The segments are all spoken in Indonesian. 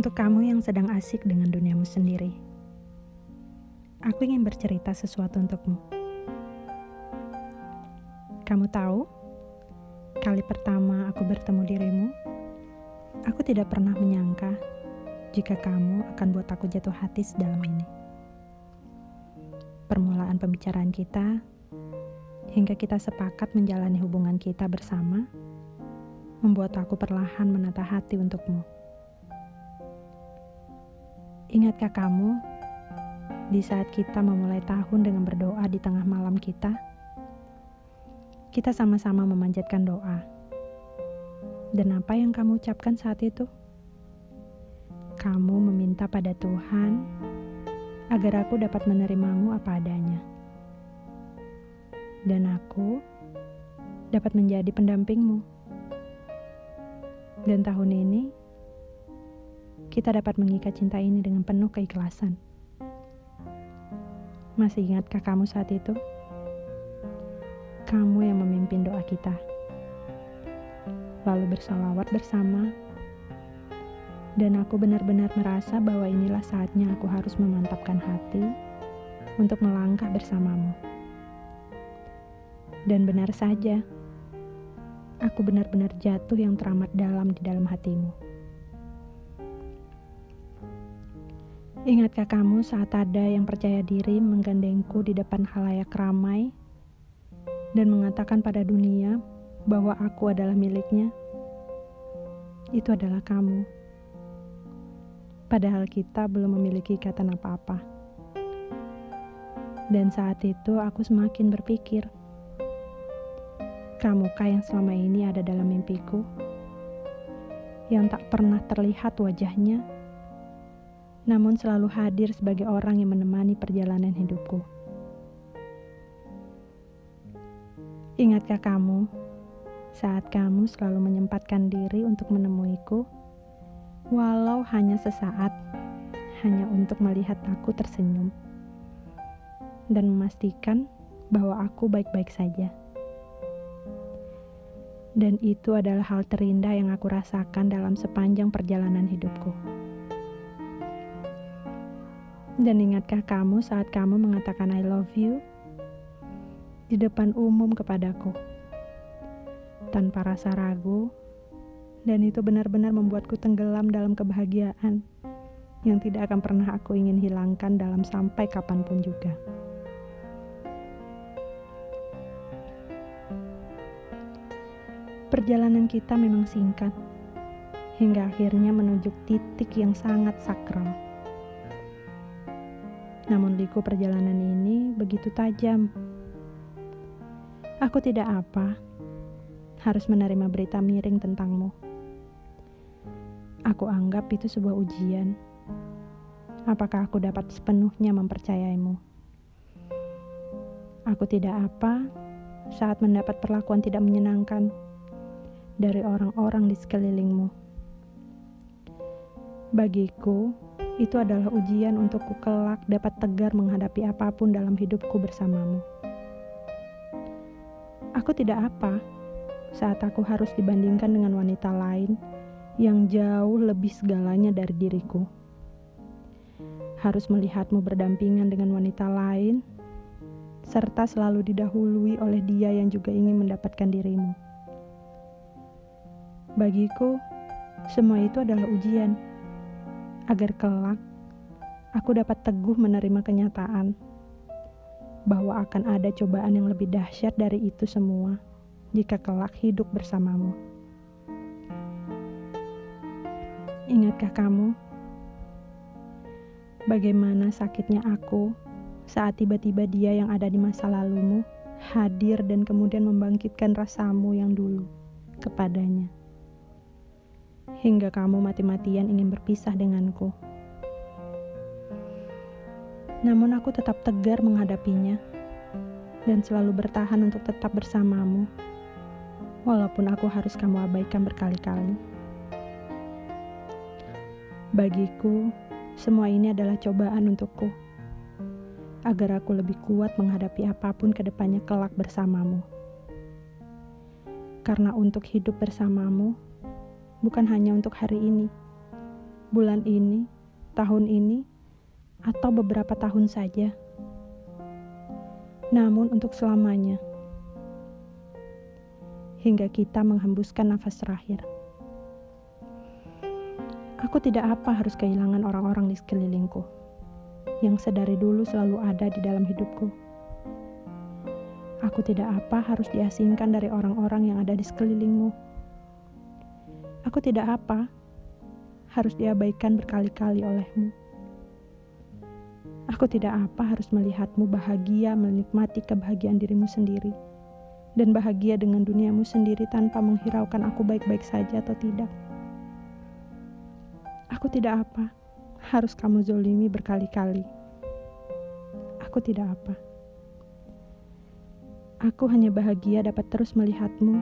Untuk kamu yang sedang asik dengan duniamu sendiri, aku ingin bercerita sesuatu untukmu. Kamu tahu, kali pertama aku bertemu dirimu, aku tidak pernah menyangka jika kamu akan buat aku jatuh hati sedalam ini. Permulaan pembicaraan kita hingga kita sepakat menjalani hubungan kita bersama membuat aku perlahan menata hati untukmu. Ingatkah kamu di saat kita memulai tahun dengan berdoa di tengah malam kita? Kita sama-sama memanjatkan doa. Dan apa yang kamu ucapkan saat itu? Kamu meminta pada Tuhan agar aku dapat menerimamu apa adanya. Dan aku dapat menjadi pendampingmu. Dan tahun ini, kita dapat mengikat cinta ini dengan penuh keikhlasan. Masih ingatkah kamu saat itu? Kamu yang memimpin doa kita. Lalu bersalawat bersama. Dan aku benar-benar merasa bahwa inilah saatnya aku harus memantapkan hati untuk melangkah bersamamu. Dan benar saja, aku benar-benar jatuh yang teramat dalam di dalam hatimu. Ingatkah kamu saat ada yang percaya diri menggandengku di depan halayak ramai dan mengatakan pada dunia bahwa aku adalah miliknya? Itu adalah kamu. Padahal kita belum memiliki ikatan apa-apa. Dan saat itu aku semakin berpikir, kamukah yang selama ini ada dalam mimpiku? Yang tak pernah terlihat wajahnya? Namun selalu hadir sebagai orang yang menemani perjalanan hidupku. Ingatkah kamu saat kamu selalu menyempatkan diri untuk menemuiku, walau hanya sesaat, hanya untuk melihat aku tersenyum dan memastikan bahwa aku baik-baik saja. Dan itu adalah hal terindah yang aku rasakan dalam sepanjang perjalanan hidupku. Dan ingatkah kamu saat kamu mengatakan I love you di depan umum kepadaku tanpa rasa ragu dan itu benar-benar membuatku tenggelam dalam kebahagiaan yang tidak akan pernah aku ingin hilangkan dalam sampai kapan pun juga. Perjalanan kita memang singkat, hingga akhirnya menuju titik yang sangat sakral namun liku perjalanan ini begitu tajam. Aku tidak apa, harus menerima berita miring tentangmu. Aku anggap itu sebuah ujian. Apakah aku dapat sepenuhnya mempercayaimu? Aku tidak apa saat mendapat perlakuan tidak menyenangkan dari orang-orang di sekelilingmu. Bagiku, itu adalah ujian untukku kelak dapat tegar menghadapi apa pun dalam hidupku bersamamu. Aku tidak apa saat aku harus dibandingkan dengan wanita lain yang jauh lebih segalanya dari diriku. Harus melihatmu berdampingan dengan wanita lain, serta selalu didahului oleh dia yang juga ingin mendapatkan dirimu. Bagiku, semua itu adalah ujian agar kelak aku dapat teguh menerima kenyataan bahwa akan ada cobaan yang lebih dahsyat dari itu semua jika kelak hidup bersamamu. Ingatkah kamu bagaimana sakitnya aku saat tiba-tiba dia yang ada di masa lalumu hadir dan kemudian membangkitkan rasamu yang dulu kepadanya? Hingga kamu mati-matian ingin berpisah denganku. Namun aku tetap tegar menghadapinya dan selalu bertahan untuk tetap bersamamu, walaupun aku harus kamu abaikan berkali-kali. Bagiku, semua ini adalah cobaan untukku, agar aku lebih kuat menghadapi apa pun ke depannya kelak bersamamu. Karena untuk hidup bersamamu, bukan hanya untuk hari ini, bulan ini, tahun ini, atau beberapa tahun saja. Namun untuk selamanya. Hingga kita menghembuskan nafas terakhir. Aku tidak apa harus kehilangan orang-orang di sekelilingku yang sedari dulu selalu ada di dalam hidupku. Aku tidak apa harus diasingkan dari orang-orang yang ada di sekelilingmu. Aku tidak apa harus diabaikan berkali-kali olehmu. Aku tidak apa harus melihatmu bahagia menikmati kebahagiaan dirimu sendiri dan bahagia dengan duniamu sendiri tanpa menghiraukan aku baik-baik saja atau tidak. Aku tidak apa harus kamu zolimi berkali-kali. Aku tidak apa. Aku hanya bahagia dapat terus melihatmu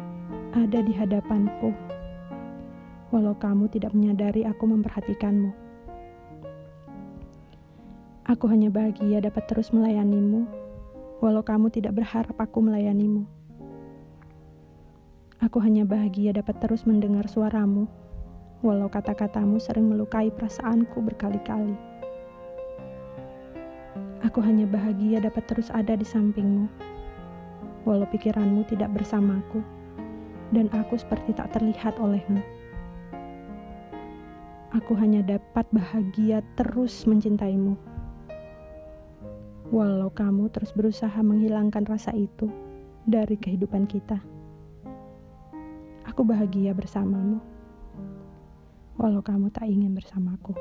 ada di hadapanku. Walau kamu tidak menyadari aku memperhatikanmu. Aku hanya bahagia dapat terus melayanimu, walau kamu tidak berharap aku melayanimu. Aku hanya bahagia dapat terus mendengar suaramu, walau kata-katamu sering melukai perasaanku berkali-kali. Aku hanya bahagia dapat terus ada di sampingmu walau pikiranmu tidak bersamaku, dan aku seperti tak terlihat olehmu. Aku hanya dapat bahagia terus mencintaimu. Walau kamu terus berusaha menghilangkan rasa itu dari kehidupan kita. Aku bahagia bersamamu. Walau kamu tak ingin bersamaku.